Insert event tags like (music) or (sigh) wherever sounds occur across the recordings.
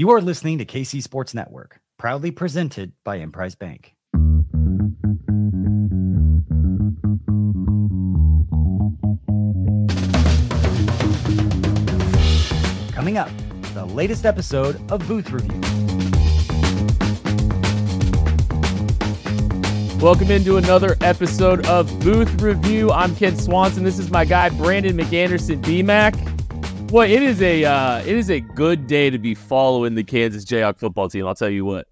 You are listening to KC Sports Network, proudly presented by Emprise Bank. Coming up, the latest episode of Booth Review. Welcome into another episode of Booth Review. I'm Kent Swanson. This is my guy Brandon McAnderson BMAC. Well, it is a uh, it is a good day to be following the Kansas Jayhawk football team. I'll tell you what.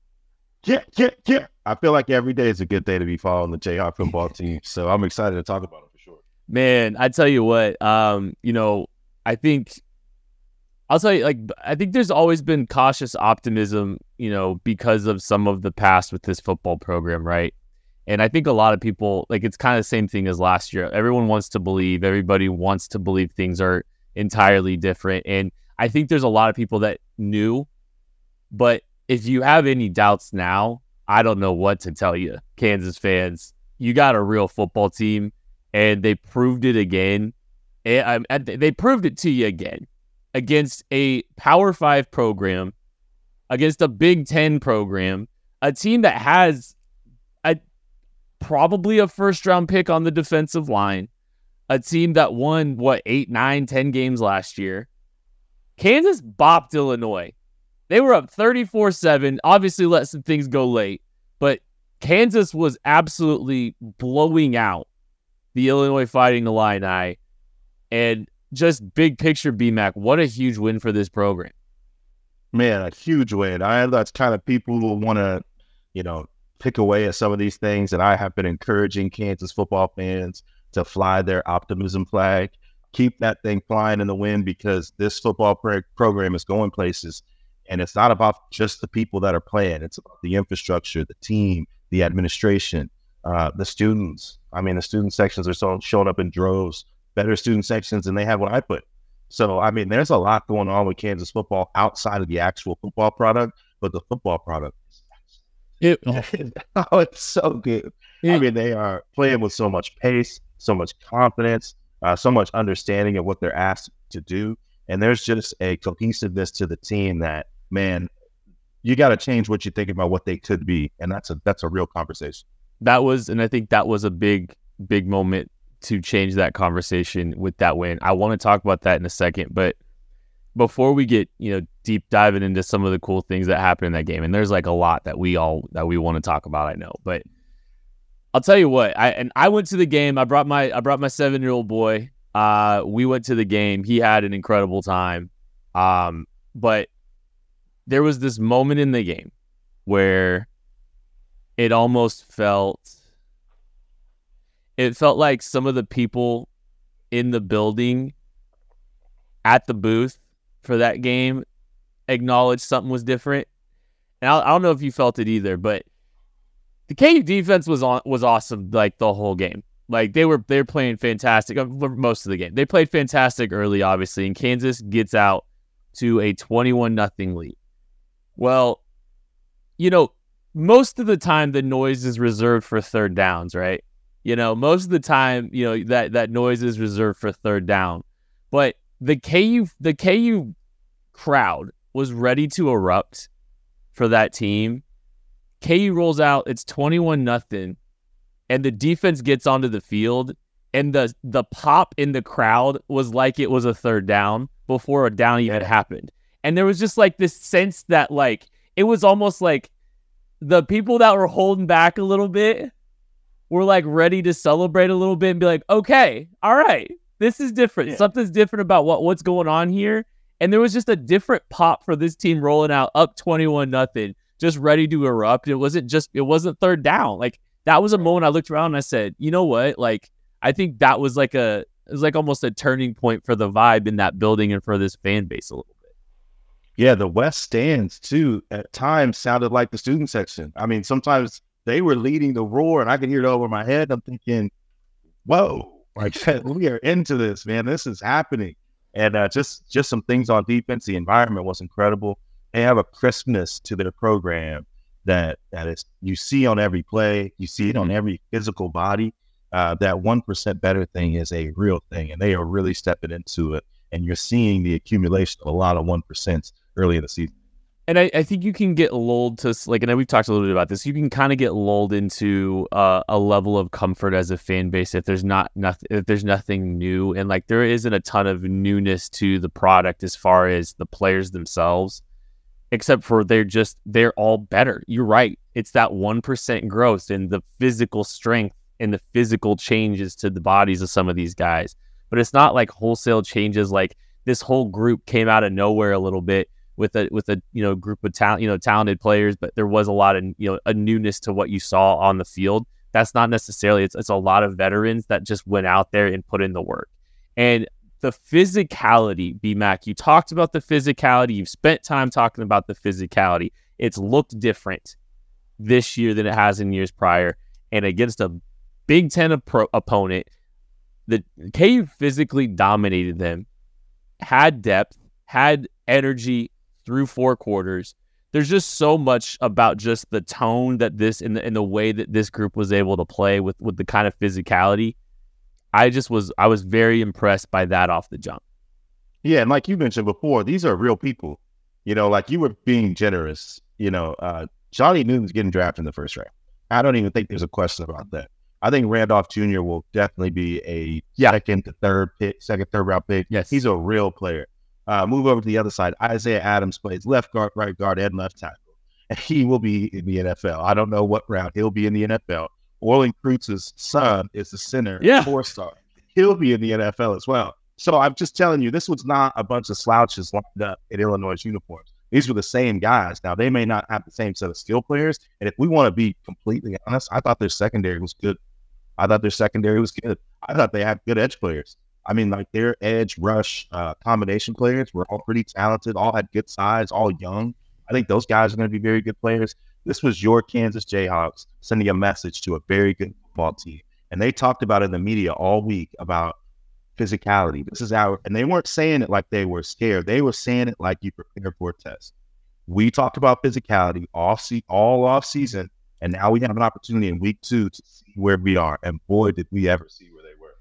Yeah, yeah, yeah. I feel like every day is a good day to be following the Jayhawk football (laughs) team. So I'm excited to talk about it for sure. Man, I tell you what, um, you know, I think I'll tell you, like, I think there's always been cautious optimism, you know, because of some of the past with this football program, right? And I think a lot of people, like, it's kind of the same thing as last year. Everyone wants to believe, everybody wants to believe things are entirely different. And I think there's a lot of people that knew, but if you have any doubts now, I don't know what to tell you, Kansas fans. You got a real football team, and they proved it again. And um, they proved it to you again against a Power Five program, against a Big Ten program, a team that has a probably a first round pick on the defensive line, a team that won what eight, nine, ten games last year. Kansas bopped Illinois. They were up 34 7. Obviously, let some things go late, but Kansas was absolutely blowing out the Illinois Fighting Illini. And just big picture, BMAC, what a huge win for this program. Man, a huge win. I know that's kind of people who want to, you know, pick away at some of these things. And I have been encouraging Kansas football fans to fly their optimism flag, keep that thing flying in the wind because this football pro- program is going places. And it's not about just the people that are playing, it's about the infrastructure, the team, the administration, uh, the students. I mean, the student sections are so, showing up in droves better student sections than they have when I put. So, I mean, there's a lot going on with Kansas football outside of the actual football product, but the football product it, oh. (laughs) oh, it's so good. I mean, they are playing with so much pace, so much confidence, uh, so much understanding of what they're asked to do. And there's just a cohesiveness to the team that, man, you got to change what you think about what they could be. And that's a, that's a real conversation. That was, and I think that was a big, big moment to change that conversation with that win. I want to talk about that in a second, but before we get you know deep diving into some of the cool things that happened in that game, and there's like a lot that we all that we want to talk about. I know, but I'll tell you what. I and I went to the game. I brought my I brought my seven year old boy. Uh, we went to the game. He had an incredible time. Um, but there was this moment in the game where it almost felt it felt like some of the people in the building at the booth for that game acknowledged something was different. And I, I don't know if you felt it either, but the KU defense was on was awesome like the whole game. Like they were they were playing fantastic uh, most of the game. They played fantastic early, obviously, and Kansas gets out to a twenty-one nothing lead. Well, you know, most of the time the noise is reserved for third downs, right? You know, most of the time, you know, that that noise is reserved for third down. But the KU the KU crowd was ready to erupt for that team. KU rolls out, it's 21 nothing, and the defense gets onto the field and the the pop in the crowd was like it was a third down before a down even happened. And there was just like this sense that like it was almost like the people that were holding back a little bit were like ready to celebrate a little bit and be like, okay, all right, this is different. Yeah. Something's different about what what's going on here. And there was just a different pop for this team rolling out up 21 nothing, just ready to erupt. It wasn't just it wasn't third down. Like that was a moment I looked around and I said, you know what? Like I think that was like a it was like almost a turning point for the vibe in that building and for this fan base a little bit. Yeah, the West stands too at times sounded like the student section. I mean, sometimes they were leading the roar, and I could hear it over my head. I'm thinking, "Whoa, like (laughs) (laughs) we are into this, man. This is happening." And uh, just just some things on defense. The environment was incredible. They have a crispness to their program that that is you see on every play. You see it on mm-hmm. every physical body. Uh, that one percent better thing is a real thing, and they are really stepping into it. And you're seeing the accumulation of a lot of one percents early in the season. and I, I think you can get lulled to like, and we've talked a little bit about this. You can kind of get lulled into uh, a level of comfort as a fan base if there's not nothing, if there's nothing new, and like there isn't a ton of newness to the product as far as the players themselves, except for they're just they're all better. You're right. It's that one percent growth and the physical strength and the physical changes to the bodies of some of these guys, but it's not like wholesale changes. Like this whole group came out of nowhere a little bit with a with a you know group of talent you know talented players, but there was a lot of you know a newness to what you saw on the field. That's not necessarily it's it's a lot of veterans that just went out there and put in the work. And the physicality, B Mac, you talked about the physicality. You've spent time talking about the physicality. It's looked different this year than it has in years prior. And against a Big Ten pro- opponent, the KU physically dominated them, had depth, had energy, through four quarters. There's just so much about just the tone that this and the, and the way that this group was able to play with with the kind of physicality. I just was I was very impressed by that off the jump. Yeah, and like you mentioned before, these are real people. You know, like you were being generous. You know, uh, Johnny Newton's getting drafted in the first round. I don't even think there's a question about that. I think Randolph Jr. will definitely be a yeah. second to third pick, second, third round pick. Yes. He's a real player. Uh, move over to the other side. Isaiah Adams plays left guard, right guard, and left tackle. And (laughs) he will be in the NFL. I don't know what round he'll be in the NFL. Olin Kreutz's son is the center, yeah. four star. He'll be in the NFL as well. So I'm just telling you, this was not a bunch of slouches lined up in Illinois uniforms. These were the same guys. Now they may not have the same set of skill players. And if we want to be completely honest, I thought their secondary was good. I thought their secondary was good. I thought they had good edge players. I mean, like their edge rush uh, combination players were all pretty talented, all had good size, all young. I think those guys are going to be very good players. This was your Kansas Jayhawks sending a message to a very good football team. And they talked about in the media all week about physicality. This is our, and they weren't saying it like they were scared. They were saying it like you prepare for a test. We talked about physicality all see all off season, and now we have an opportunity in week two to see where we are. And boy, did we ever see where they were.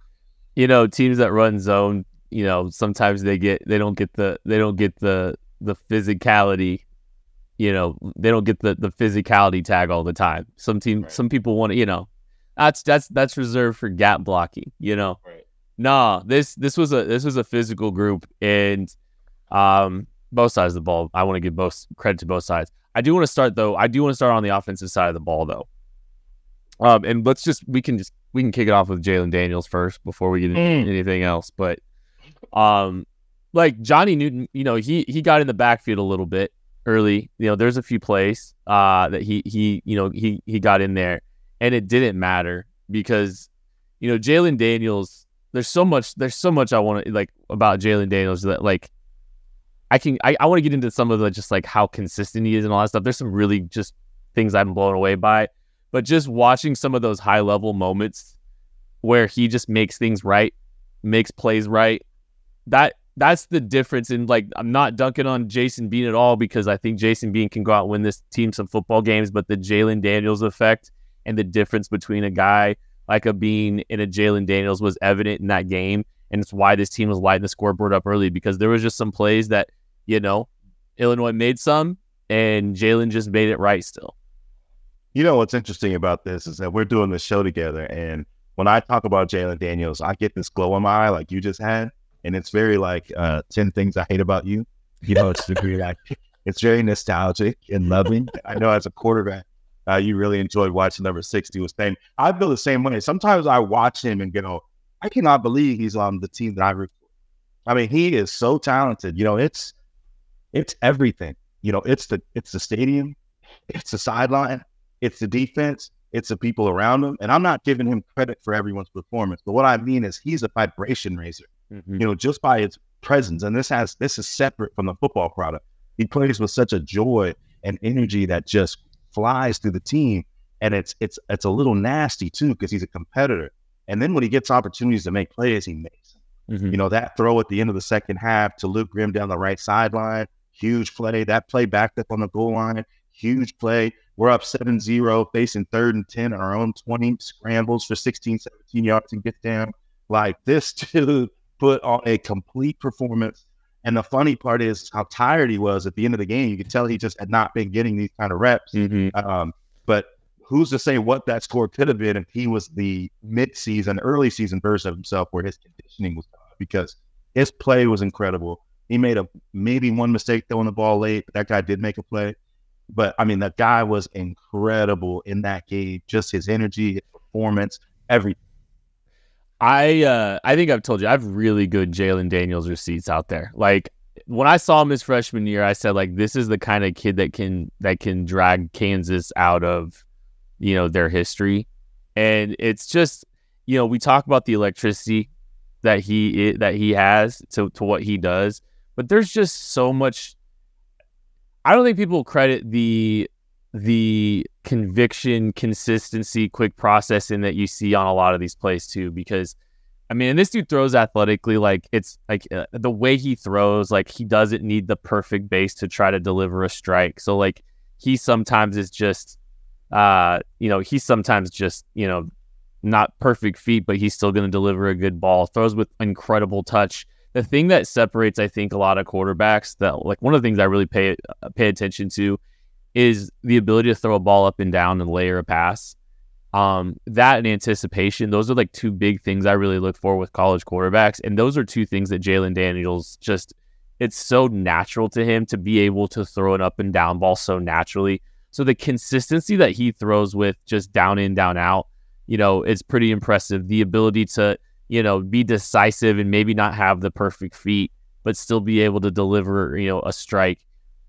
you know, teams that run zone, you know, sometimes they get they don't get the they don't get the the physicality. You know, they don't get the the physicality tag all the time. Some team, right. some people want to, you know, that's that's that's reserved for gap blocking. You know, right. nah, this this was a this was a physical group, and um, both sides of the ball. I want to give both credit to both sides. I do want to start though. I do want to start on the offensive side of the ball though. Um, and let's just we can just we can kick it off with Jalen Daniels first before we get into mm. anything else. But um, like Johnny Newton, you know, he he got in the backfield a little bit early. You know, there's a few plays uh that he he you know he he got in there, and it didn't matter because you know Jalen Daniels. There's so much. There's so much I want to like about Jalen Daniels that like I can I, I want to get into some of the just like how consistent he is and all that stuff. There's some really just things I'm blown away by. But just watching some of those high level moments where he just makes things right, makes plays right, that that's the difference in like I'm not dunking on Jason Bean at all because I think Jason Bean can go out and win this team some football games, but the Jalen Daniels effect and the difference between a guy like a Bean and a Jalen Daniels was evident in that game. And it's why this team was lighting the scoreboard up early because there was just some plays that, you know, Illinois made some and Jalen just made it right still. You know what's interesting about this is that we're doing this show together, and when I talk about Jalen Daniels, I get this glow in my eye like you just had, and it's very like uh, ten things I hate about you. You know, it's very like it's very nostalgic and loving. I know as a quarterback, uh, you really enjoyed watching number sixty was saying I feel the same way. Sometimes I watch him and get oh, I cannot believe he's on the team that I root for. I mean, he is so talented. You know, it's it's everything. You know, it's the it's the stadium, it's the sideline, it's the defense, it's the people around him. And I'm not giving him credit for everyone's performance, but what I mean is he's a vibration raiser. Mm-hmm. You know, just by its presence. And this has this is separate from the football product. He plays with such a joy and energy that just flies through the team. And it's it's it's a little nasty too, because he's a competitor. And then when he gets opportunities to make plays, he makes mm-hmm. You know, that throw at the end of the second half to Luke Grimm down the right sideline, huge play. That play backed up on the goal line, huge play. We're up 7 0, facing third and 10 our own 20, scrambles for 16, 17 yards and get down. Like this (laughs) dude put on a complete performance. And the funny part is how tired he was at the end of the game. You could tell he just had not been getting these kind of reps. Mm-hmm. Um, but who's to say what that score could have been if he was the mid-season, early season version of himself, where his conditioning was gone? Because his play was incredible. He made a maybe one mistake throwing the ball late, but that guy did make a play. But I mean, that guy was incredible in that game. Just his energy, his performance, everything. I uh, I think I've told you I have really good Jalen Daniels receipts out there. Like when I saw him his freshman year, I said like this is the kind of kid that can that can drag Kansas out of you know their history, and it's just you know we talk about the electricity that he that he has to to what he does, but there's just so much. I don't think people credit the the conviction, consistency, quick processing that you see on a lot of these plays too. Because, I mean, this dude throws athletically like it's like uh, the way he throws, like he doesn't need the perfect base to try to deliver a strike. So like he sometimes is just, uh, you know, he's sometimes just you know not perfect feet, but he's still going to deliver a good ball. Throws with incredible touch. The thing that separates, I think, a lot of quarterbacks that like one of the things I really pay uh, pay attention to is the ability to throw a ball up and down and layer a pass. Um, that and anticipation, those are like two big things I really look for with college quarterbacks. And those are two things that Jalen Daniels just, it's so natural to him to be able to throw an up and down ball so naturally. So the consistency that he throws with just down in, down out, you know, is pretty impressive. The ability to, you know, be decisive and maybe not have the perfect feet, but still be able to deliver, you know, a strike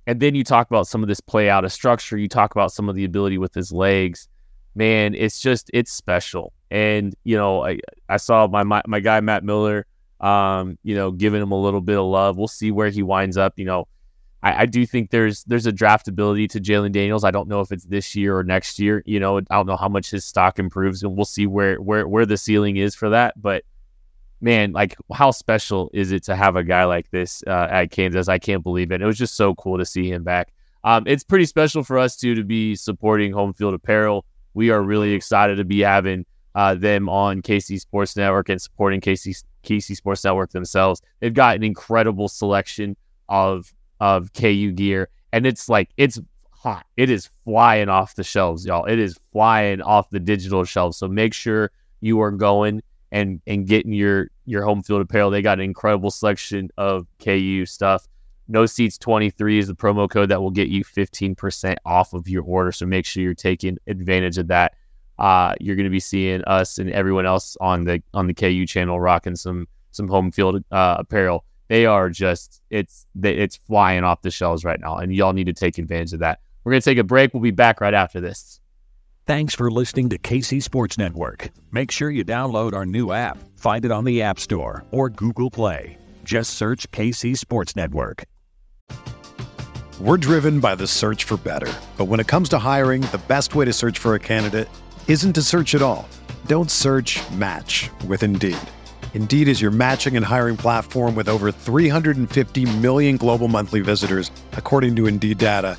and then you talk about some of this play out of structure. You talk about some of the ability with his legs. Man, it's just it's special. And you know, I I saw my my, my guy Matt Miller, um, you know, giving him a little bit of love. We'll see where he winds up. You know, I, I do think there's there's a draftability to Jalen Daniels. I don't know if it's this year or next year. You know, I don't know how much his stock improves, and we'll see where where where the ceiling is for that. But man, like how special is it to have a guy like this uh, at Kansas? I can't believe it. It was just so cool to see him back. Um, it's pretty special for us too to be supporting Homefield Apparel. We are really excited to be having uh, them on KC Sports Network and supporting KC KC Sports Network themselves. They've got an incredible selection of of KU gear, and it's like it's hot. It is flying off the shelves, y'all. It is flying off the digital shelves. So make sure you are going and and getting your your home field apparel. They got an incredible selection of KU stuff. No seats 23 is the promo code that will get you 15% off of your order. So make sure you're taking advantage of that. Uh, you're going to be seeing us and everyone else on the on the KU channel rocking some some home field uh, apparel. They are just it's it's flying off the shelves right now, and y'all need to take advantage of that. We're going to take a break. We'll be back right after this. Thanks for listening to KC Sports Network. Make sure you download our new app. Find it on the App Store or Google Play. Just search KC Sports Network. We're driven by the search for better. But when it comes to hiring, the best way to search for a candidate isn't to search at all. Don't search match with Indeed. Indeed is your matching and hiring platform with over 350 million global monthly visitors, according to Indeed data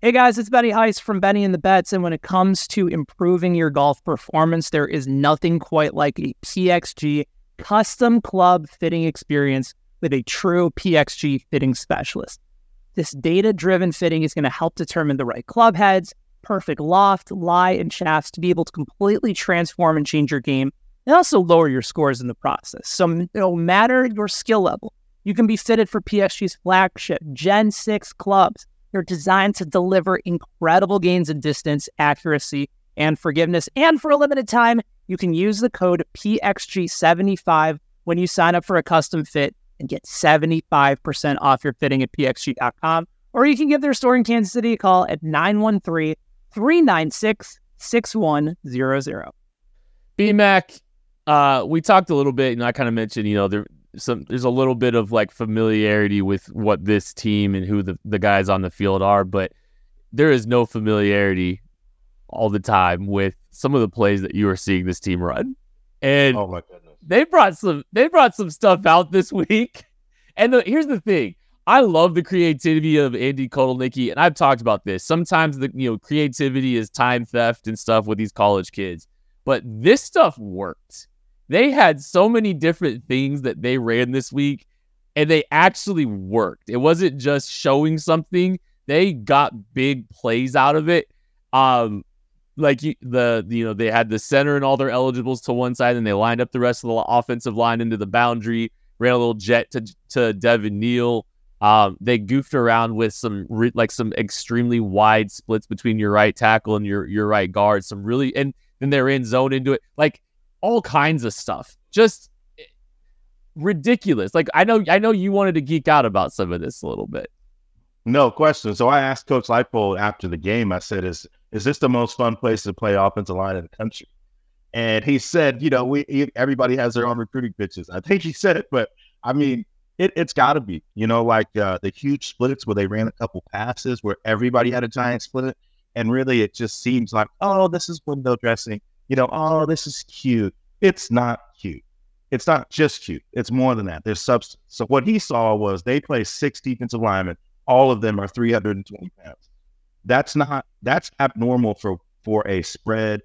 Hey guys, it's Benny Heiss from Benny and the Bets. And when it comes to improving your golf performance, there is nothing quite like a PXG custom club fitting experience with a true PXG fitting specialist. This data driven fitting is going to help determine the right club heads, perfect loft, lie, and shafts to be able to completely transform and change your game and also lower your scores in the process. So, no matter your skill level, you can be fitted for PXG's flagship Gen 6 clubs. They're designed to deliver incredible gains in distance, accuracy, and forgiveness. And for a limited time, you can use the code PXG75 when you sign up for a custom fit and get 75% off your fitting at pxg.com. Or you can give their store in Kansas City a call at 913 396 6100. BMAC, uh, we talked a little bit, and I kind of mentioned, you know, there some there's a little bit of like familiarity with what this team and who the, the guys on the field are, but there is no familiarity all the time with some of the plays that you are seeing this team run. And Oh my goodness. they brought some they brought some stuff out this (laughs) week. And the, here's the thing. I love the creativity of Andy Kotelnicki, and I've talked about this. Sometimes the you know creativity is time theft and stuff with these college kids, but this stuff worked. They had so many different things that they ran this week, and they actually worked. It wasn't just showing something; they got big plays out of it. Um, like the you know they had the center and all their eligibles to one side, and they lined up the rest of the offensive line into the boundary. Ran a little jet to to Devin Neal. Um, they goofed around with some re- like some extremely wide splits between your right tackle and your your right guard. Some really and then they're in zone into it, like all kinds of stuff. Just ridiculous. Like I know I know you wanted to geek out about some of this a little bit. No question. So I asked Coach Leipold after the game. I said, "Is is this the most fun place to play offensive line in the country?" And he said, "You know, we everybody has their own recruiting pitches." I think he said it, but I mean, it, it's got to be. You know, like uh, the huge splits where they ran a couple passes where everybody had a giant split, and really it just seems like, oh, this is window dressing. You know, oh, this is cute. It's not cute. It's not just cute. It's more than that. There's substance. So what he saw was they play six defensive linemen all of them are 320 pounds. That's not that's abnormal for for a spread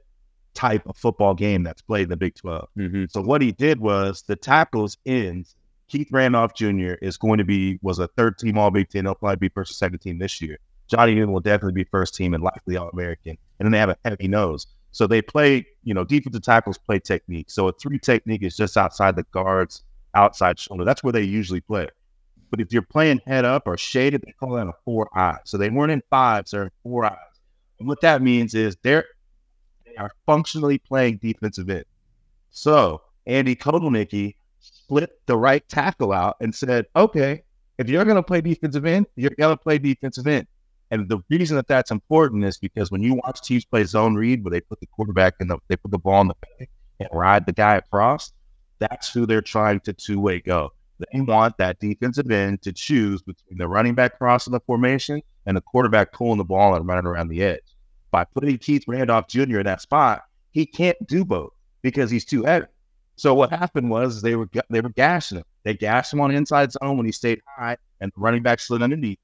type of football game that's played in the Big 12. Mm-hmm. So what he did was the tackles ends. Keith Randolph Jr. is going to be was a third team All Big Ten. He'll probably be first or second team this year. Johnny Newton will definitely be first team and likely All American. And then they have a heavy nose. So they play, you know, defensive tackles play technique. So a three technique is just outside the guard's outside shoulder. That's where they usually play. But if you're playing head up or shaded, they call that a four eye. So they weren't in fives, they're in four eyes. And what that means is they're they are functionally playing defensive end. So Andy Kotelnicki split the right tackle out and said, okay, if you're going to play defensive end, you're going to play defensive end. And the reason that that's important is because when you watch teams play zone read, where they put the quarterback in the, they put the ball in the back and ride the guy across, that's who they're trying to two way go. They want that defensive end to choose between the running back crossing the formation and the quarterback pulling the ball and running around the edge. By putting Keith Randolph Jr. in that spot, he can't do both because he's too heavy. So what happened was they were they were gashing him. They gashed him on the inside zone when he stayed high, and the running back slid underneath.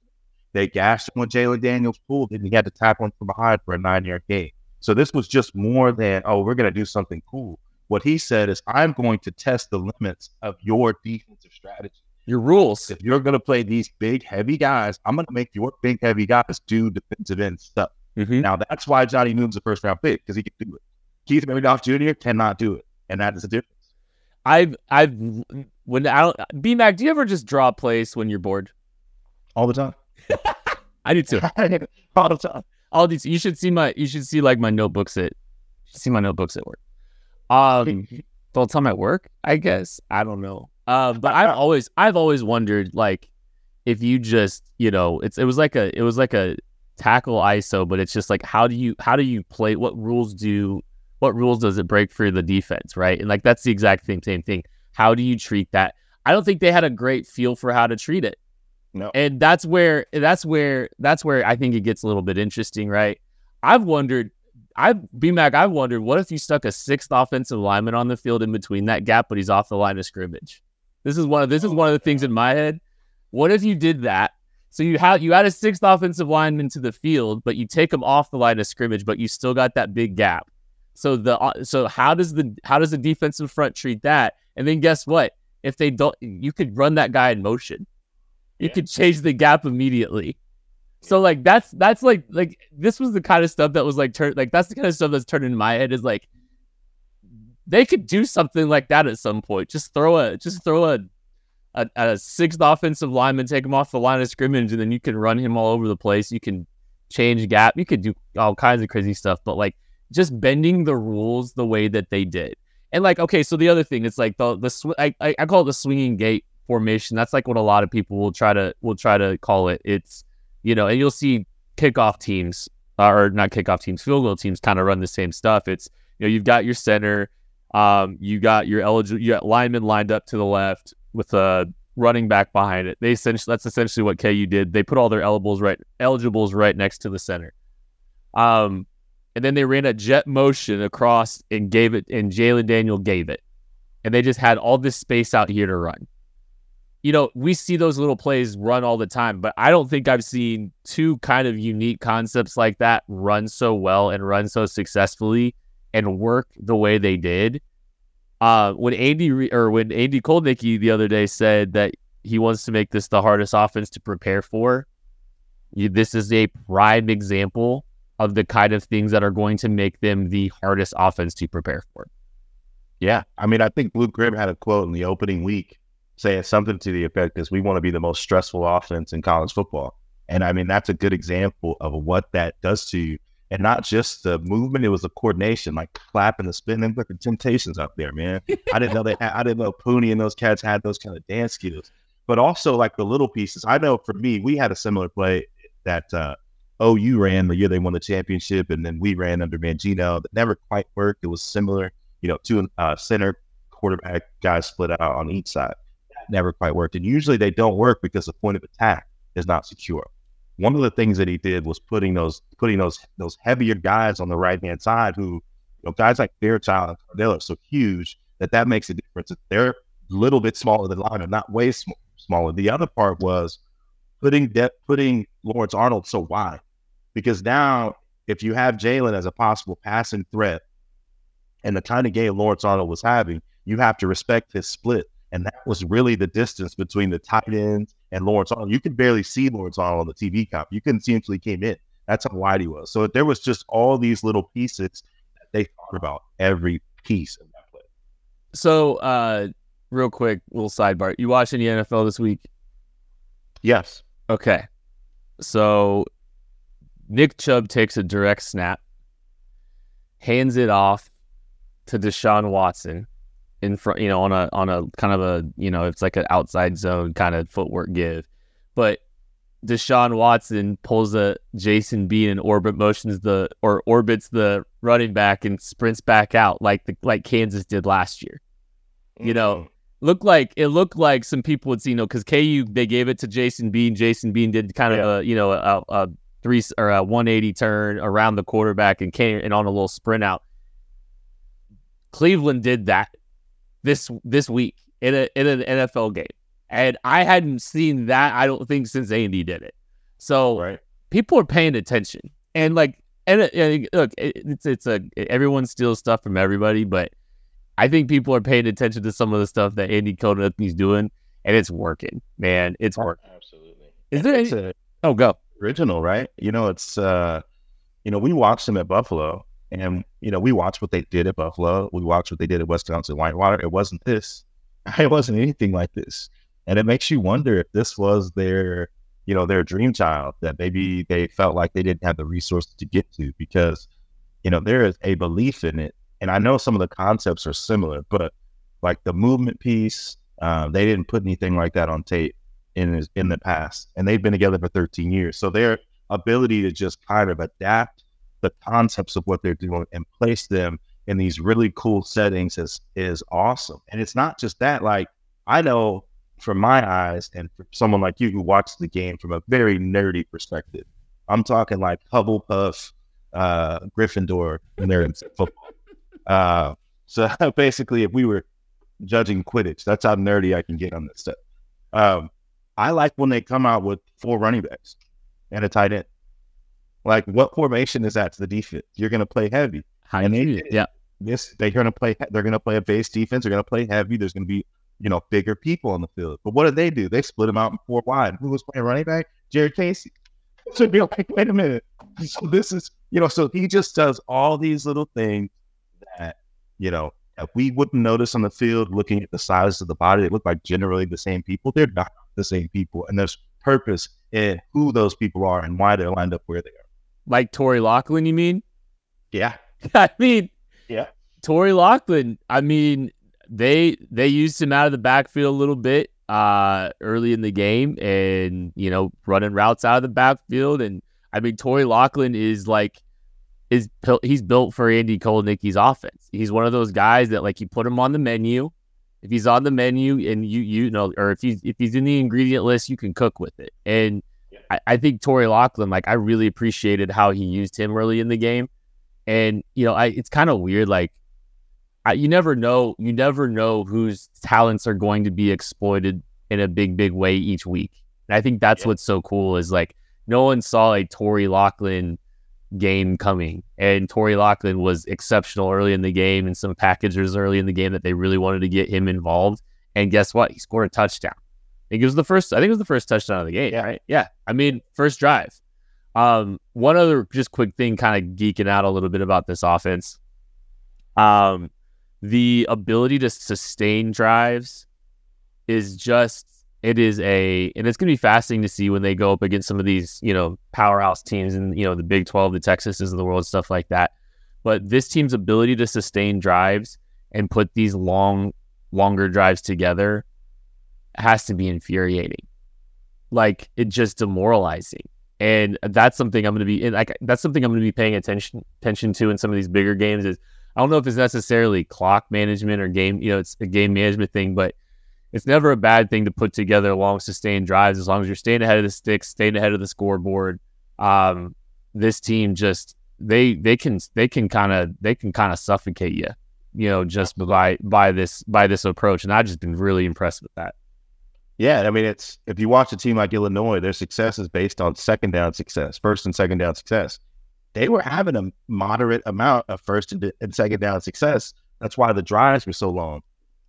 They gashed him when Jalen Daniels pulled, and he had to tackle him from behind for a nine-yard gain. So this was just more than oh, we're going to do something cool. What he said is, I'm going to test the limits of your defensive strategy. Your rules. If you're going to play these big, heavy guys, I'm going to make your big, heavy guys do defensive end stuff. Mhm. Now, that's why Johnny Moon's a first round pick because he can do it. Keith Randolph Jr. cannot do it. And that is the difference. I've I've when I don't BMAC, do you ever just draw plays when you're bored? All the time. (laughs) I do too. (laughs) All the time. All these you should see my you should see like my notebooks at see my notebooks at work. Um the whole time at work, I guess. I don't know. Um but I've (laughs) always I've always wondered like if you just, you know, it's it was like a it was like a tackle ISO, but it's just like how do you how do you play what rules do what rules does it break for the defense, right? And like that's the exact same same thing. How do you treat that? I don't think they had a great feel for how to treat it. No. And that's where that's where that's where I think it gets a little bit interesting, right? I've wondered I've BMAC, I've wondered what if you stuck a sixth offensive lineman on the field in between that gap, but he's off the line of scrimmage. This is one of this is one of the things in my head. What if you did that? So you had you add a sixth offensive lineman to the field, but you take him off the line of scrimmage, but you still got that big gap. So the uh, so how does the how does the defensive front treat that? And then guess what? If they don't, you could run that guy in motion. You Yeah. could change the gap immediately. So like that's that's like like this was the kind of stuff that was like turn like that's the kind of stuff that's turning in my head is like they could do something like that at some point. Just throw a just throw a a, a sixth offensive lineman, take him off the line of scrimmage, and then you can run him all over the place. You can change gap. You could do all kinds of crazy stuff, but like just bending the rules the way that they did. And like, okay, so the other thing is like the the sw- I, I I call it the swinging gate formation. That's like what a lot of people will try to will try to call it. It's you know, and you'll see kickoff teams uh, or not kickoff teams, field goal teams kind of run the same stuff. It's you know, you've got your center, um, you got your eligible, you got linemen lined up to the left with a running back behind it. They essentially that's essentially what KU did. They put all their eligibles right eligibles right next to the center. Um, and then they ran a jet motion across and gave it, and Jalen Daniel gave it, and they just had all this space out here to run. You know, we see those little plays run all the time, but I don't think I've seen two kind of unique concepts like that run so well and run so successfully and work the way they did. Uh, when Andy Re- or when Andy Kotelnicki the other day said that he wants to make this the hardest offense to prepare for, you, this is a prime example of the kind of things that are going to make them the hardest offense to prepare for. Yeah. I mean, I think Luke Grimm had a quote in the opening week saying something to the effect is we want to be the most stressful offense in college football. And I mean, that's a good example of what that does to you. And not just the movement, it was the coordination, like clapping the spinning, like the temptations up there, man. I didn't know they I didn't know Puni and those cats had those kind of dance skills. But also like the little pieces. I know for me, we had a similar play that uh OU ran the year they won the championship, and then we ran under Mangino. That never quite worked. It was similar, you know, two uh, center quarterback guys split out on each side. Never quite worked. And usually they don't work because the point of attack is not secure. One of the things that he did was putting those putting those those heavier guys on the right hand side, who you know, guys like Fairchild and Kardell are so huge that that makes a difference. If They're a little bit smaller than linemen, not way sm- smaller. The other part was putting de- putting Lawrence Arnold so wide because now if you have Jalen as a possible passing threat and the kind of game Lawrence Arnold was having, you have to respect his split. And that was really the distance between the tight ends and Lawrence Arnold. You could barely see Lawrence Arnold on the TV comp. You couldn't see him until he came in. That's how wide he was. So there was just all these little pieces that they thought about every piece of that play. So, uh, real quick, little sidebar. You watch any NFL this week? Yes. Okay. So Nick Chubb takes a direct snap, hands it off to Deshaun Watson in front, you know, on a on a kind of a, you know, it's like an outside zone kind of footwork give. But Deshaun Watson pulls a Jason Bean and orbit motions the or orbits the running back and sprints back out like the like Kansas did last year. You know, mm-hmm. looked like it looked like some people would see, you know, because KU they gave it to Jason Bean. Jason Bean did kind of a you know a, a three or a 180 turn around the quarterback and came and on a little sprint out. Cleveland did that this this week in a in an NFL game, and I hadn't seen that. I don't think since Andy did it. So right. people are paying attention, and like and, uh, and look, it, it's it's a everyone steals stuff from everybody, but I think people are paying attention to some of the stuff that Andy Koda's doing. and it's working, man. It's working. Absolutely. Is there? Any, a oh, go. original, right? You know, it's uh, you know, we watched him at Buffalo, and you know, we watched what they did at Buffalo. We watched what they did at West Wisconsin Whitewater. It wasn't this. (laughs) It wasn't anything like this, and it makes you wonder if this was their, you know, their dream child that maybe they felt like they didn't have the resources to get to because, you know, there is a belief in it, and I know some of the concepts are similar, but like the movement piece, uh, they didn't put anything like that on tape in in the past, and they've been together for 13 years. So their ability to just kind of adapt the concepts of what they're doing and place them in these really cool settings is is awesome. And it's not just that. Like I know from my eyes, and for someone like you who watched the game from a very nerdy perspective, I'm talking like Hufflepuff, uh, Gryffindor and they're in football. (laughs) Uh, so (laughs) basically, if we were judging Quidditch, that's how nerdy I can get on this stuff. Um, I like when they come out with four running backs and a tight end. Like, what formation is that to the defense? You're going to play heavy. High And they yeah. This they're going to play. They're going to play a base defense. They're going to play heavy. There's going to be you know bigger people on the field. But what did they do? They split them out in four wide. Who was playing running back? Jared Casey. (laughs) So you're like, wait a minute. So this is you know. So he just does all these little things that you know that we wouldn't notice on the field. Looking at the size of the body, they look like generally the same people. They're not the same people, and there's purpose in who those people are and why they're lined up where they are. Like Torry Locklin, you mean? Yeah. (laughs) I mean, Yeah. Torry Locklin. I mean, they they used him out of the backfield a little bit uh early in the game, and you know, running routes out of the backfield. And I mean, Torry Locklin is like is he's built for Andy Kotelnicki's offense. He's one of those guys that like you put him on the menu. If he's on the menu and you you know, or if he's if he's in the ingredient list, you can cook with it. And I, I think Torry Locklin, like I really appreciated how he used him early in the game. And you know, I it's kind of weird. Like, I, you never know. You never know whose talents are going to be exploited in a big, big way each week. And I think that's Yeah. what's so cool is like no one saw a Torry Locklin game coming, and Torry Locklin was exceptional early in the game, and some packages early in the game that they really wanted to get him involved. And guess what? He scored a touchdown. Think it was the first. I think it was the first touchdown of the game. Yeah. Right? Yeah. I mean, first drive. Um, one other just quick thing, kind of geeking out a little bit about this offense. Um, the ability to sustain drives is just it is a and it's gonna be fascinating to see when they go up against some of these you know powerhouse teams and you know the Big Twelve, the Texases of the world, stuff like that. But this team's ability to sustain drives and put these long, longer drives together has to be infuriating. Like it just demoralizing. And that's something I'm going to be and like that's something I'm going to be paying attention attention to in some of these bigger games. Is I don't know if it's necessarily clock management or game, you know, it's a game management thing, but it's never a bad thing to put together long sustained drives as long as you're staying ahead of the sticks, staying ahead of the scoreboard. Um, this team just they they can they can kind of they can kind of suffocate you, you know, just by by this by this approach, and I've just been really impressed with that. Yeah, I mean, it's if you watch a team like Illinois, their success is based on second down success, first and second down success. They were having a moderate amount of first and, second down success. That's why the drives were so long.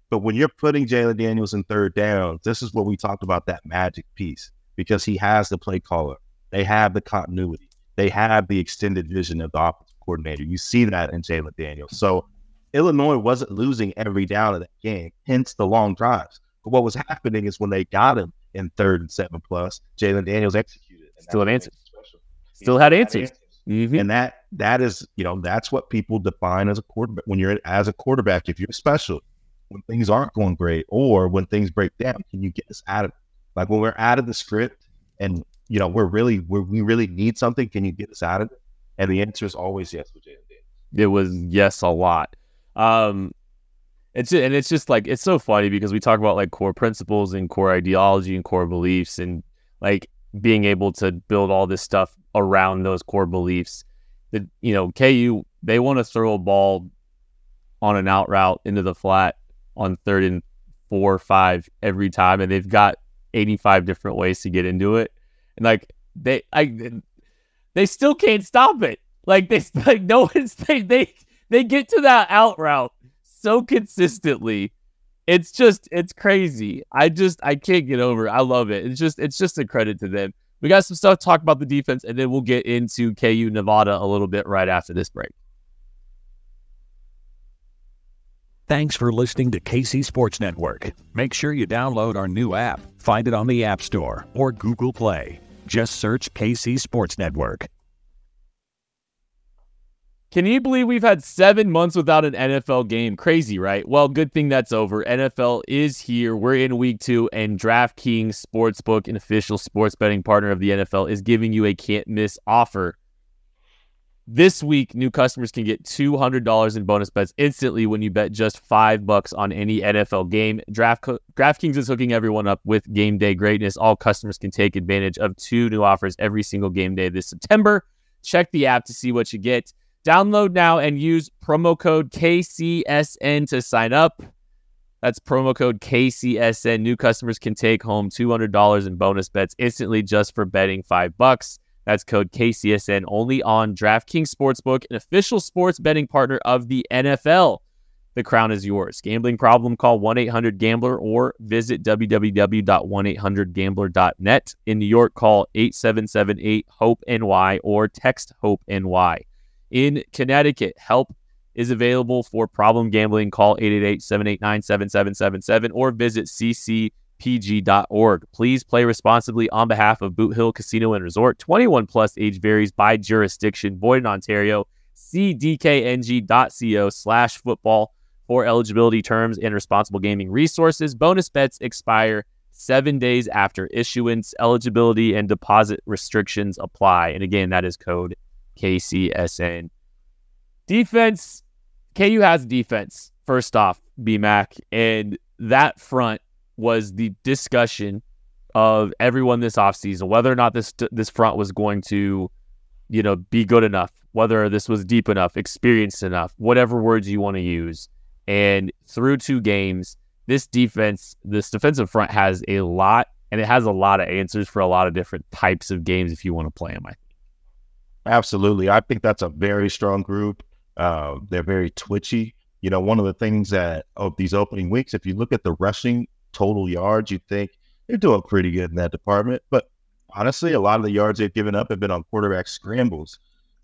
But when you're putting Jalen Daniels in third down, this is what we talked about that magic piece because he has the play caller. They have the continuity. They have the extended vision of the offensive coordinator. You see that in Jalen Daniels. So Illinois wasn't losing every down of that game, hence the long drives. But what was happening is when they got him in third and seven plus, Jalen Daniels executed. Still had answers. it special. He Still had answers. Mhm. And that that is, you know, that's what people define as a quarterback. When you're as a quarterback, if you're special, when things aren't going great, or when things break down, can you get us out of it? Like when we're out of the script, and you know we're really we're, we really need something. Can you get us out of it? And the answer is always yes with Jalen Daniels. it was yes a lot. Um, it's and it's just like it's so funny because we talk about like core principles and core ideology and core beliefs and like being able to build all this stuff around those core beliefs. That you know, KU they want to throw a ball on an out route into the flat on third and four or five every time, and they've got eighty five different ways to get into it, and like they I they still can't stop it. Like they (laughs) like no one's they they they get to that out route so consistently it's just it's crazy. I just I can't get over. It. I love it. It's just it's just a credit to them. We got some stuff to talk about the defense, and then we'll get into KU Nevada a little bit right after this break. Thanks for listening to KC Sports Network. Make sure you download our new app. Find it on the App Store or Google Play. Just search KC Sports Network. Can you believe we've had seven months without an NFL game? Crazy, right? Well, good thing that's over. NFL is here. We're in week two, and DraftKings Sportsbook, an official sports betting partner of the NFL, is giving you a can't miss offer. This week, new customers can get $200 in bonus bets instantly when you bet just five bucks on any NFL game. Draft, DraftKings is hooking everyone up with game day greatness. All customers can take advantage of two new offers every single game day this September. Check the app to see what you get. Download now and use promo code KCSN to sign up. That's promo code KCSN. New customers can take home $200 in bonus bets instantly just for betting 5 bucks. That's code KCSN only on DraftKings Sportsbook, an official sports betting partner of the NFL. The crown is yours. Gambling problem? Call 1 800 Gambler or visit www.1800Gambler.net. In New York, call 8778 HOPE NY or text HOPE NY. In Connecticut, help is available for problem gambling. Call 888 789 7777 or visit ccpg.org. Please play responsibly on behalf of Boot Hill Casino and Resort. 21 plus age varies by jurisdiction. Void in Ontario. cdkng.co slash football for eligibility terms and responsible gaming resources. Bonus bets expire seven days after issuance. Eligibility and deposit restrictions apply. And again, that is code KCSN. Defense, KU has defense, first off, BMAC. And that front was the discussion of everyone this offseason, whether or not this this front was going to, you know, be good enough, whether this was deep enough, experienced enough, whatever words you want to use. And through two games, this defense, this defensive front has a lot, and it has a lot of answers for a lot of different types of games if you want to play them. I think. Absolutely. I think that's a very strong group. Uh, they're very twitchy. You know, one of the things that of these opening weeks, if you look at the rushing total yards, you think they're doing pretty good in that department. But honestly, a lot of the yards they've given up have been on quarterback scrambles.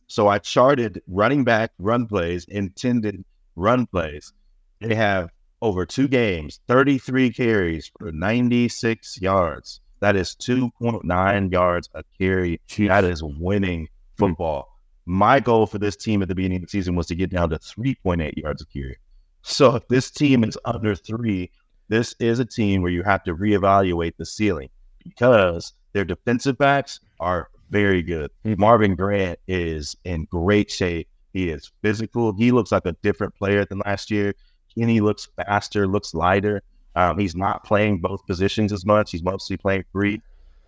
So I charted running back run plays, intended run plays. They have over two games, 33 carries for 96 yards. That is 2.9 yards a carry. That is winning football. My goal for this team at the beginning of the season was to get down to 3.8 yards a carry. So if this team is under three, this is a team where you have to reevaluate the ceiling because their defensive backs are very good. Mm-hmm. Marvin Grant is in great shape. He is physical. He looks like a different player than last year. Kenny looks faster, looks lighter. Um, he's not playing both positions as much. He's mostly playing free.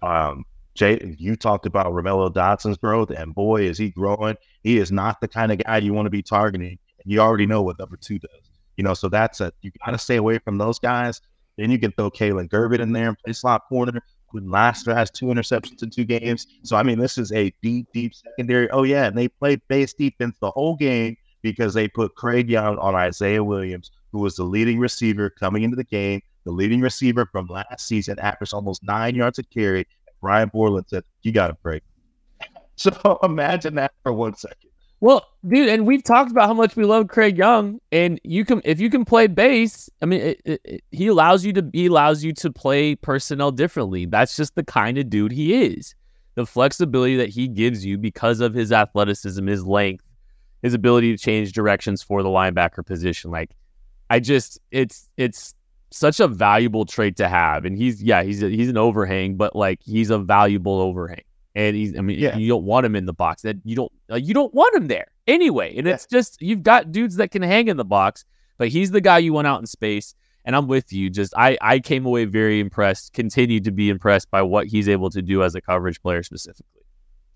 Um, Jay, you talked about Ra'Mello Dotson's growth, and boy, is he growing. He is not the kind of guy you want to be targeting. You already know what number two does. You know, so that's a you got to stay away from those guys. Then you can throw Kalon Gervin in there and play slot corner. When Laster has two interceptions in two games. So I mean, this is a deep, deep secondary. Oh yeah, and they played base defense the whole game because they put Craig Young on Isaiah Williams, who was the leading receiver coming into the game, the leading receiver from last season, averaged almost nine yards a carry, Brian Borland said, "You got to break. (laughs) So imagine that for one second. Well, dude, and we've talked about how much we love Craig Young, and you can if you can play base. I mean, it, it, it, he allows you to he allows you to play personnel differently. That's just the kind of dude he is. The flexibility that he gives you because of his athleticism, his length, his ability to change directions for the linebacker position. Like, I just it's it's such a valuable trait to have. And he's yeah, he's a, he's an overhang, but like he's a valuable overhang. And he's I mean, yeah. you don't want him in the box. That you don't like, you don't want him there anyway. And yeah. it's just you've got dudes that can hang in the box, but he's the guy you want out in space. And I'm with you. Just I I came away very impressed, continued to be impressed by what he's able to do as a coverage player specifically.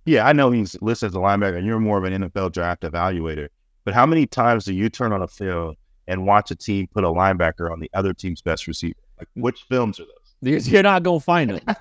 Yeah, I know he's listed as a linebacker, and you're more of an NFL draft evaluator. But how many times do you turn on a field and watch a team put a linebacker on the other team's best receiver. Like, which films are those? You're not gonna find them. (laughs)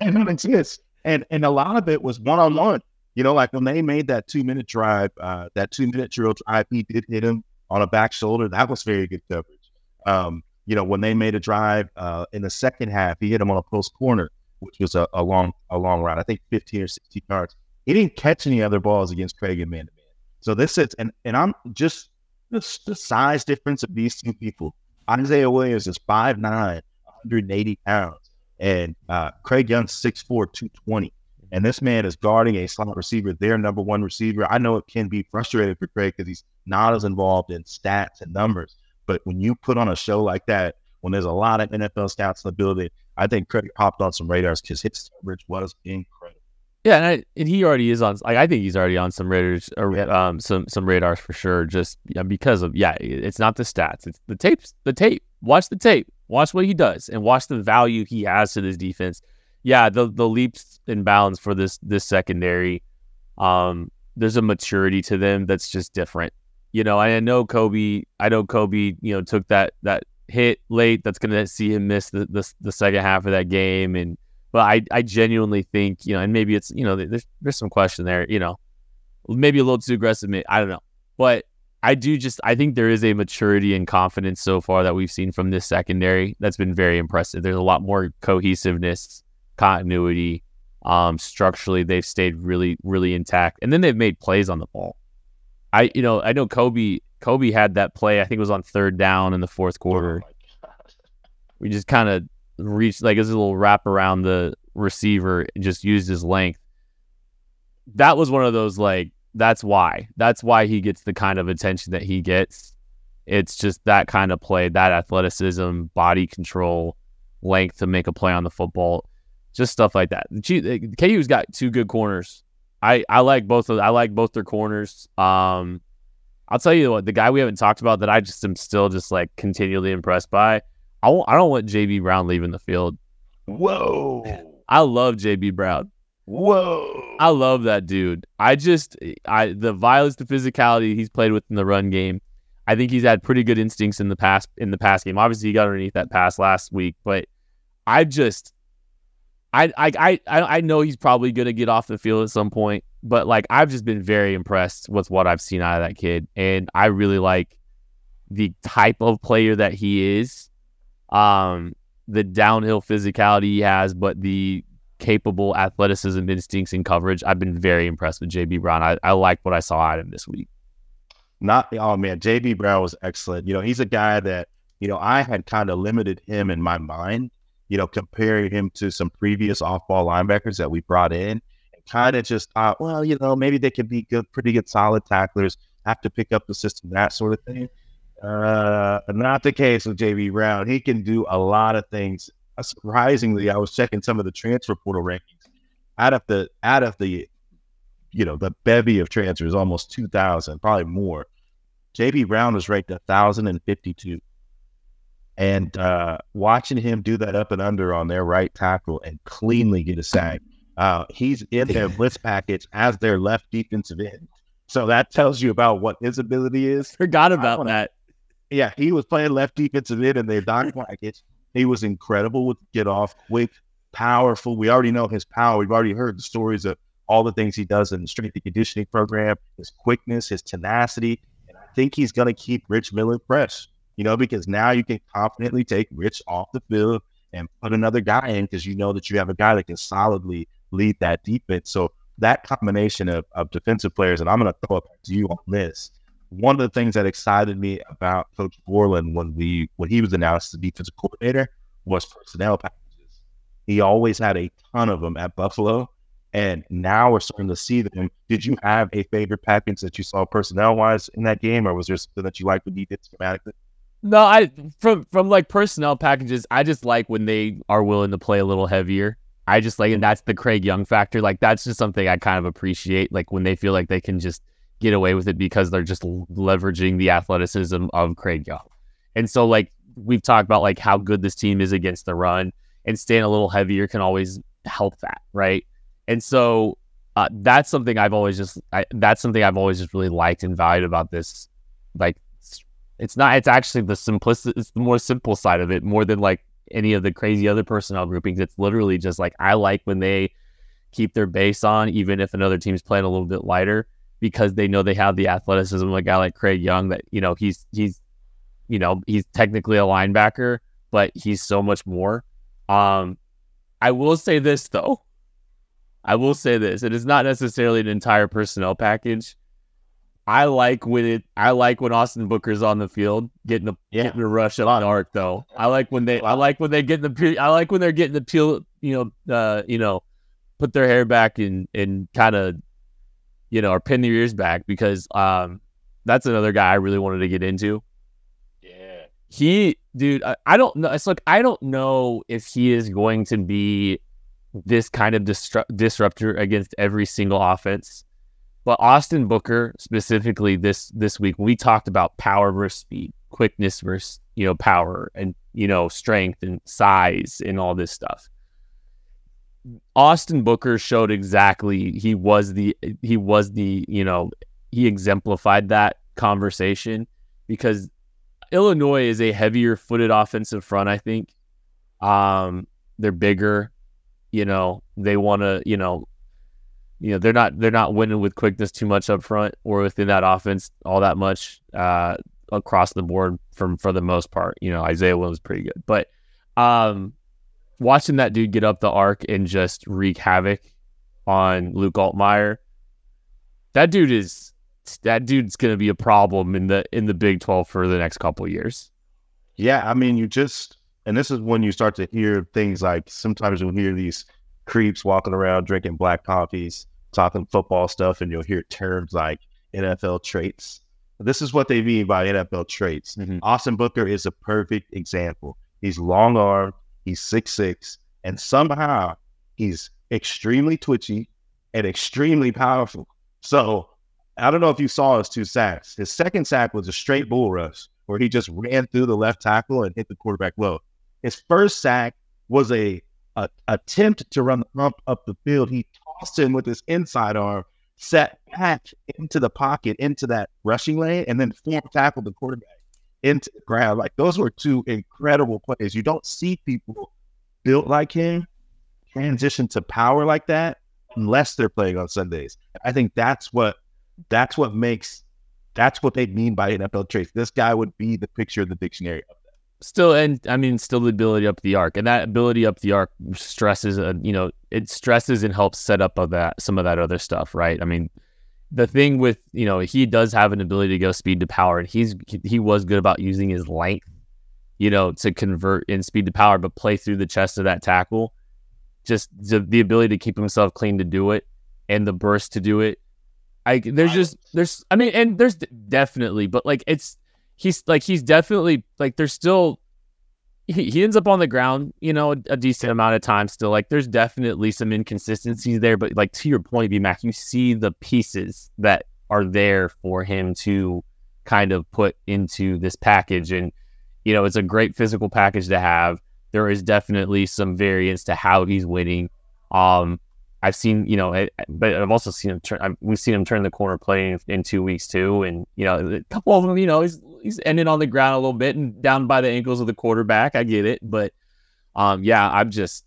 they don't exist. And and a lot of it was one on one. You know, like when they made that two minute drive, uh, that two minute drill drive, he did hit him on a back shoulder. That was very good coverage. Um, You know, when they made a drive uh, in the second half, he hit him on a post corner, which was a, a long a long route. I think 15 or 16 yards. He didn't catch any other balls against Craig in man to man. So this is and and I'm just the, the size difference of these two people. Isaiah Williams is 5'9", 180 pounds, and uh, Craig Young's 6'4", 220. And this man is guarding a slot receiver, their number one receiver. I know it can be frustrating for Craig because he's not as involved in stats and numbers. But when you put on a show like that, when there's a lot of NFL scouts in the building, I think Craig popped on some radars because his coverage was incredible. Yeah, and, I, and he already is on. Like I think he's already on some radars, or um, some some radars for sure. Just yeah, because of yeah, it's not the stats, it's the tapes. The tape. Watch the tape. Watch what he does, and watch the value he has to this defense. Yeah, the the leaps and bounds for this this secondary. Um, there's a maturity to them that's just different. You know, I know Cobee. I know Cobee. You know, took that that hit late. That's going to see him miss the, the the second half of that game, and but I, I genuinely think, you know, and maybe it's, you know, there's, there's some question there, you know, maybe a little too aggressive. I don't know. But I do just, I think there is a maturity and confidence so far that we've seen from this secondary that's been very impressive. There's a lot more cohesiveness, continuity. Um, structurally, they've stayed really, really intact. And then they've made plays on the ball. I, you know, I know Cobee, Cobee had that play, I think it was on third down in the fourth quarter. Oh we just kind of reach like his little wrap around the receiver and just used his length. That was one of those like that's why. That's why he gets the kind of attention that he gets. It's just that kind of play, that athleticism, body control, length to make a play on the football, just stuff like that. KU's got two good corners. I I like both of I like both their corners. Um, I'll tell you what, the guy we haven't talked about that I just am still just like continually impressed by I w- I don't want JB Brown leaving the field. Whoa. I love JB Brown. Whoa. I love that dude. I just I the violence, the physicality he's played with in the run game. I think he's had pretty good instincts in the past in the past game. Obviously, he got underneath that pass last week, but I just I I I I know he's probably going to get off the field at some point, but like I've just been very impressed with what I've seen out of that kid, and I really like the type of player that he is um, the downhill physicality he has, but the capable athleticism, instincts, and coverage. I've been very impressed with JB Brown. I, I like what I saw out of him this week. Not oh man, JB Brown was excellent. You know, he's a guy that you know I had kind of limited him in my mind. You know, comparing him to some previous off-ball linebackers that we brought in, and kind of just thought, well, you know, maybe they could be good, pretty good, solid tacklers. Have to pick up the system, that sort of thing. Uh, not the case with JB Brown. He can do a lot of things. Uh, surprisingly, I was checking some of the transfer portal rankings. Out of the out of the you know the bevy of transfers, almost two thousand, probably more. JB Brown was ranked thousand and fifty-two, and uh, watching him do that up and under on their right tackle and cleanly get a sack. Uh, he's in their (laughs) blitz package as their left defensive end. So that tells you about what his ability is. Forgot about that. Yeah, he was playing left defensive end in their dog package. He was incredible with get off, quick, powerful. We already know his power. We've already heard the stories of all the things he does in the strength and conditioning program, his quickness, his tenacity. And I think he's going to keep Rich Miller fresh, you know, because now you can confidently take Rich off the field and put another guy in because you know that you have a guy that can solidly lead that defense. So that combination of, of defensive players, and I'm going to throw back to you on this one of the things that excited me about Coach Borland when we when he was announced as the defensive coordinator was personnel packages. He always had a ton of them at Buffalo, and now we're starting to see them. Did you have a favorite package that you saw personnel wise in that game, or was there something that you liked with defense schematically? No, I from from like personnel packages, I just like when they are willing to play a little heavier. I just like, and that's the Craig Young factor. Like that's just something I kind of appreciate. Like when they feel like they can just get away with it because they're just leveraging the athleticism of Craig Young. And so, like, we've talked about like how good this team is against the run and staying a little heavier can always help that, right? And so uh, that's something I've always just I, that's something I've always just really liked and valued about this. Like, it's not it's actually the simplicity, it's the more simple side of it more than like any of the crazy other personnel groupings. It's literally just like I like when they keep their base on, even if another team's playing a little bit lighter because they know they have the athleticism of a guy like Craig Young that, you know, he's he's you know, he's technically a linebacker, but he's so much more. Um, I will say this though. I will say this. It is not necessarily an entire personnel package. I like when it. I like when Austin Booker's on the field getting the Yeah. getting the rush up the arc though. I like when they. I like when they get the. I like when they're getting the peel. You know. Uh. You know. Put their hair back and and kind of, you know, or pin their ears back because um, that's another guy I really wanted to get into. Yeah. He, dude, I, I don't know. It's like I don't know if he is going to be this kind of distru- disruptor against every single offense. But Austin Booker specifically this this week, we talked about power versus speed, quickness versus you know power, and you know strength and size and all this stuff. Austin Booker showed exactly he was the he was the you know he exemplified that conversation because Illinois is a heavier footed offensive front. I think um, they're bigger. You know they want to you know you know they're not they're not winning with quickness too much up front or within that offense all that much uh, across the board from for the most part. You know Isaiah Williams pretty good, but um, watching that dude get up the arc and just wreak havoc on Luke Altmyer, that dude is that dude's gonna be a problem in the in the Big Twelve for the next couple of years. Yeah, I mean, you just, and this is when you start to hear things like sometimes you'll hear these creeps walking around drinking black coffees, talking football stuff, and you'll hear terms like NFL traits. This is what they mean by NFL traits. Mhm. Austin Booker is a perfect example. He's long armed, he's six six, and somehow he's extremely twitchy and extremely powerful. So I don't know if you saw his two sacks. His second sack was a straight bull rush where he just ran through the left tackle and hit the quarterback low. His first sack was a, a attempt to run the hump up the field. He tossed him with his inside arm, set back into the pocket, into that rushing lane, and then form tackled the quarterback into the ground. Like those were two incredible plays. You don't see people built like him transition to power like that unless they're playing on Sundays. I think that's what that's what makes that's what they mean by NFL traits. This guy would be the picture of the dictionary. Still, and I mean, still the ability up the arc, and that ability up the arc stresses, uh, you know, it stresses and helps set up of that some of that other stuff, right? I mean, the thing with you know he does have an ability to go speed to power, and he's he was good about using his length, you know, to convert in speed to power, but play through the chest of that tackle. Just the, the ability to keep himself clean to do it, and the burst to do it. I there's just there's I mean, and there's definitely, but like it's he's like he's definitely like there's still he, ends up on the ground, you know, a, a decent amount of time still. Like there's definitely some inconsistencies there, but like to your point, B Mac, you see the pieces that are there for him to kind of put into this package. And, you know, it's a great physical package to have. There is definitely some variance to how he's winning. Um, I've seen, you know, I- but I've also seen him turn. I've, we've seen him turn the corner playing in two weeks too, and you know, a couple of them, you know, he's he's ending on the ground a little bit and down by the ankles of the quarterback. I get it, but um, yeah, I'm just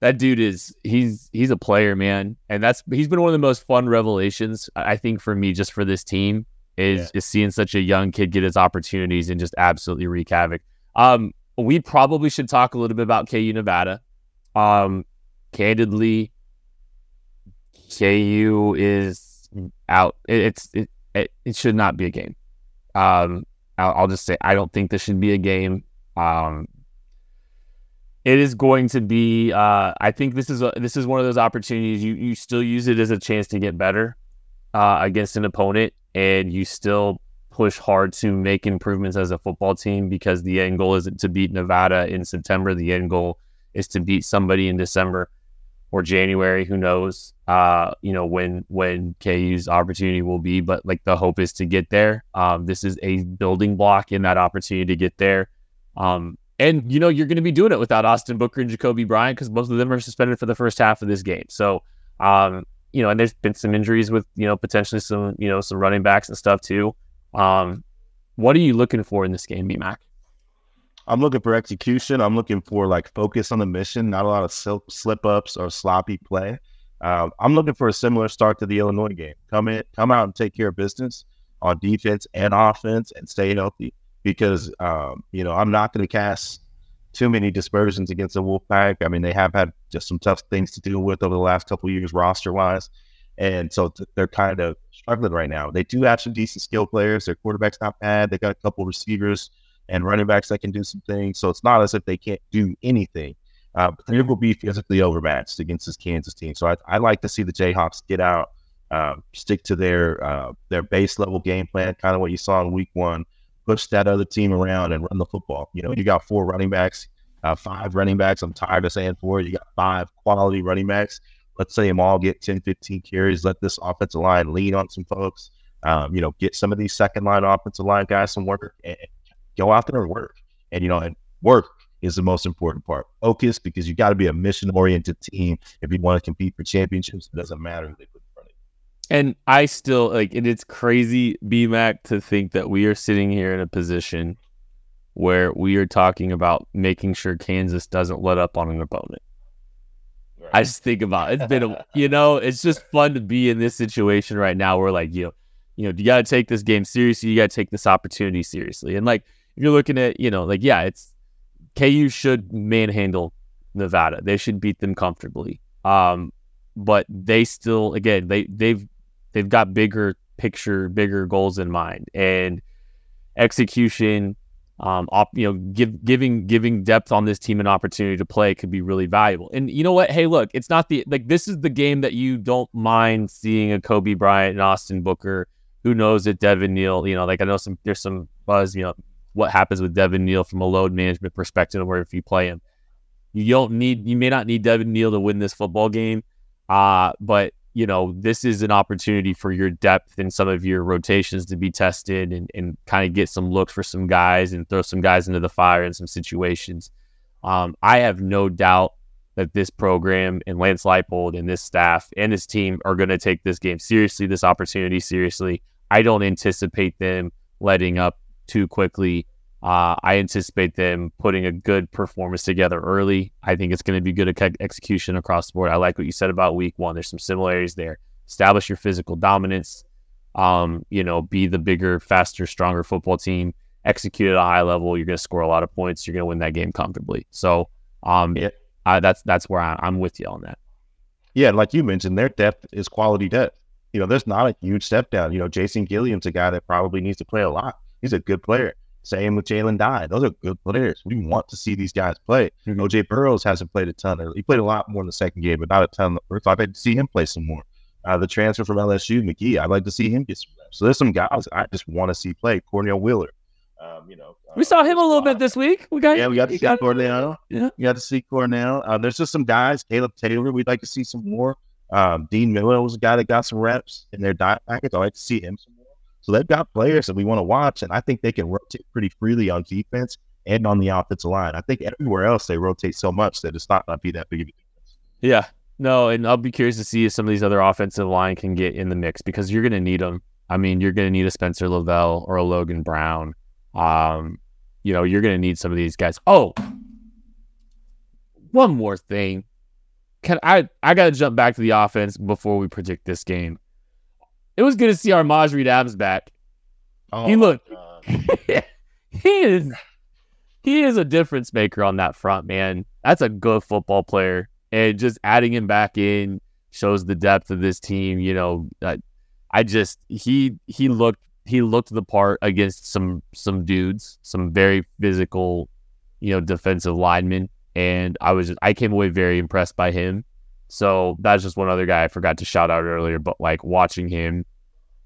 that dude is he's he's a player, man, and that's he's been one of the most fun revelations I I think for me just for this team is Yeah. is seeing such a young kid get his opportunities and just absolutely wreak havoc. Um, we probably should talk a little bit about KU Nevada. Um, candidly, KU is out. It, it's it, it it should not be a game. Um, I'll, I'll just say I don't think this should be a game. Um, it is going to be. Uh, I think this is a, this is one of those opportunities you you still use it as a chance to get better uh, against an opponent, and you still push hard to make improvements as a football team because the end goal isn't to beat Nevada in September. The end goal is to beat somebody in December or January. Who knows? Uh, you know when when KU's opportunity will be, but like the hope is to get there. Um, this is a building block in that opportunity to get there. Um, and you know you're going to be doing it without Austin Booker and Jacoby Bryant because both of them are suspended for the first half of this game. So, um, you know, and there's been some injuries with you know potentially some you know some running backs and stuff too. Um, what are you looking for in this game, BMAC? I'm looking for execution. I'm looking for like focus on the mission, not a lot of slip, ups or sloppy play. Um, I'm looking for a similar start to the Illinois game. Come in, come out and take care of business on defense and offense, and stay healthy. because um, you know I'm not going to cast too many dispersions against the Wolfpack. I mean, they have had just some tough things to deal with over the last couple years roster wise, and so th- they're kind of struggling right now. They do have some decent skill players. Their quarterback's not bad. They got a couple receivers and running backs that can do some things. So it's not as if they can't do anything. Uh, but they will be physically overmatched against this Kansas team. So I, I like to see the Jayhawks get out, uh, stick to their uh, their base level game plan, kind of what you saw in Week One. Push that other team around and run the football. You know, you got four running backs, uh, five running backs. I'm tired of saying four. You got five quality running backs. Let's say them all get 10, 15 carries. Let this offensive line lean on some folks. Um, you know, get some of these second line offensive line guys some work and go out there and work. And, you know, and work is the most important part. Focus because you got to be a mission oriented team if you want to compete for championships. It doesn't matter who they put in front of you. And I still like, and it's crazy, BMAC, to think that we are sitting here in a position where we are talking about making sure Kansas doesn't let up on an opponent. Right. I just think about it. it's been a, (laughs) you know, it's just fun to be in this situation right now where like, you know, you know, you got to take this game seriously. You got to take this opportunity seriously. And like, you're looking at, you know, like, yeah, it's KU should manhandle Nevada. They should beat them comfortably. Um, but they still, again, they they've they've got bigger picture, bigger goals in mind, and execution. Um, op, you know, give, giving giving depth on this team an opportunity to play could be really valuable. And you know what? Hey, look, it's not the like this is the game that you don't mind seeing a Cobee Bryant and Austin Booker. Who knows that Devin Neal? You know, like I know some there's some buzz. You know, what happens with Devin Neal from a load management perspective, where if you play him, you don't need, you may not need Devin Neal to win this football game, uh, but you know this is an opportunity for your depth and some of your rotations to be tested and, and kind of get some looks for some guys and throw some guys into the fire in some situations. Um, I have no doubt that this program and Lance Leipold and this staff and his team are going to take this game seriously, this opportunity seriously. I don't anticipate them letting up too quickly. Uh, I anticipate them putting a good performance together early. I think it's going to be good execution across the board. I like what you said about week one. There's some similarities there. Establish your physical dominance. Um, you know, be the bigger, faster, stronger football team. Execute at a high level. You're going to score a lot of points. You're going to win that game comfortably. So, um, yeah. I, that's that's where I, I'm with you on that. Yeah, like you mentioned, their depth is quality depth. You know, there's not a huge step down. You know, Jason Gilliam's a guy that probably needs to play a lot He's a good player. Same with Jalen Dye. Those are good players. We want to see these guys play. Mm-hmm. OJ Burroughs hasn't played a ton. He played a lot more in the second game, but not a ton in the first. I'd like to see him play some more. Uh, the transfer from LSU, McGee, I'd like to see him get some reps. So there's some guys I just want to see play. Cornell Wheeler. Um, you know, we uh, saw him a little bit this week. We got yeah, we got to see got, Cornell. Yeah, we got to see Cornell. Uh, there's just some guys. Caleb Taylor, we'd like to see some more. Um, Dean Miller was a guy that got some reps in their diet package. I'd like to see him some so they've got players that we want to watch, and I think they can rotate pretty freely on defense and on the offensive line. I think everywhere else they rotate so much that it's not going to be that big of a difference. Yeah, no, and I'll be curious to see if some of these other offensive line can get in the mix because you're going to need them. I mean, you're going to need a Spencer Lovell or a Logan Brown. Um, you know, you're going to need some of these guys. Oh, one more thing. Can I? I got to jump back to the offense before we predict this game it was good to see our Reed Adams back. Oh, he looked (laughs) he is he is a difference maker on that front, man. That's a good football player. And just adding him back in shows the depth of this team. You know, I, I just he he looked he looked the part against some some dudes, some very physical, you know, defensive linemen. And I was just, I came away very impressed by him. So that's just one other guy I forgot to shout out earlier, but like watching him,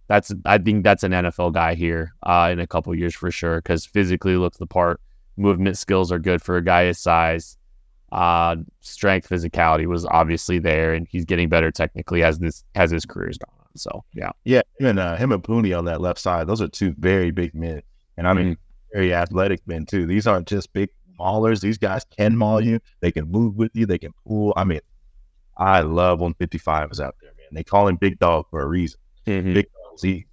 that's I think that's an NFL guy here uh, in a couple years for sure because physically looks the part. Movement skills are good for a guy his size. Uh, strength, physicality was obviously there, and he's getting better technically as this as his career's gone on. So yeah, yeah, and uh, him and Puni on that left side, those are two very big men, and I mean mm-hmm. very athletic men too. These aren't just big maulers; these guys can maul you. They can move with you. They can pull. I mean, I love when 55 is out there, man. They call him Big Dog for a reason. Mm-hmm. Big Dog Z.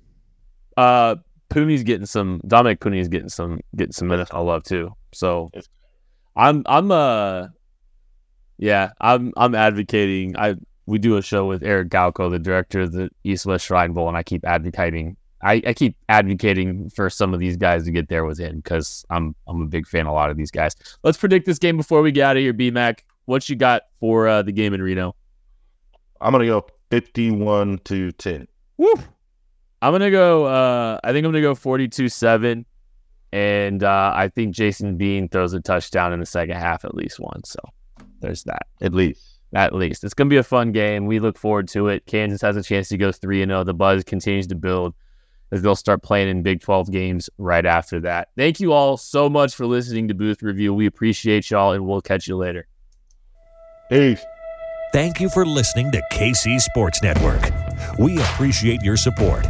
Uh, Puni's getting some. Dominick Puni's getting some getting some NFL love too. So I'm I'm uh yeah I'm I'm advocating. I we do a show with Eric Galko, the director of the East West Shrine Bowl, and I keep advocating I, I keep advocating for some of these guys to get there with him because I'm I'm a big fan of a lot of these guys. Let's predict this game before we get out of here, BMAC. What you got for uh, the game in Reno? I'm gonna go 51 to 10. Woo! I'm gonna go. Uh, I think I'm gonna go 42-7, and uh, I think Jason Bean throws a touchdown in the second half at least once. So there's that. At least. At least it's gonna be a fun game. We look forward to it. Kansas has a chance to go three and zero. The buzz continues to build as they'll start playing in Big 12 games right after that. Thank you all so much for listening to Booth Review. We appreciate y'all, and we'll catch you later. Peace. Thank you for listening to KC Sports Network. We appreciate your support.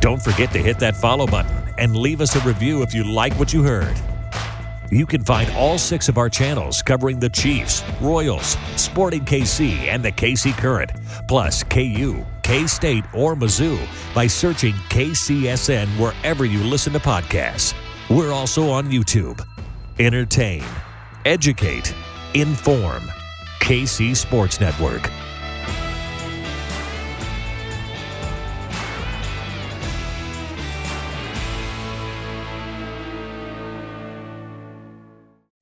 Don't forget to hit that follow button and leave us a review if you like what you heard. You can find all six of our channels covering the Chiefs, Royals, Sporting KC, and the KC Current, plus KU, K State, or Mizzou by searching KCSN wherever you listen to podcasts. We're also on YouTube. Entertain, educate, inform. KC Sports Network.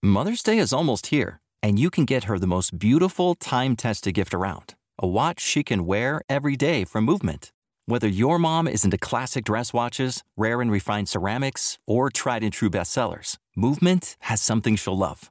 Mother's Day is almost here, and you can get her the most beautiful time tested gift around a watch she can wear every day from Movement. Whether your mom is into classic dress watches, rare and refined ceramics, or tried and true bestsellers, Movement has something she'll love.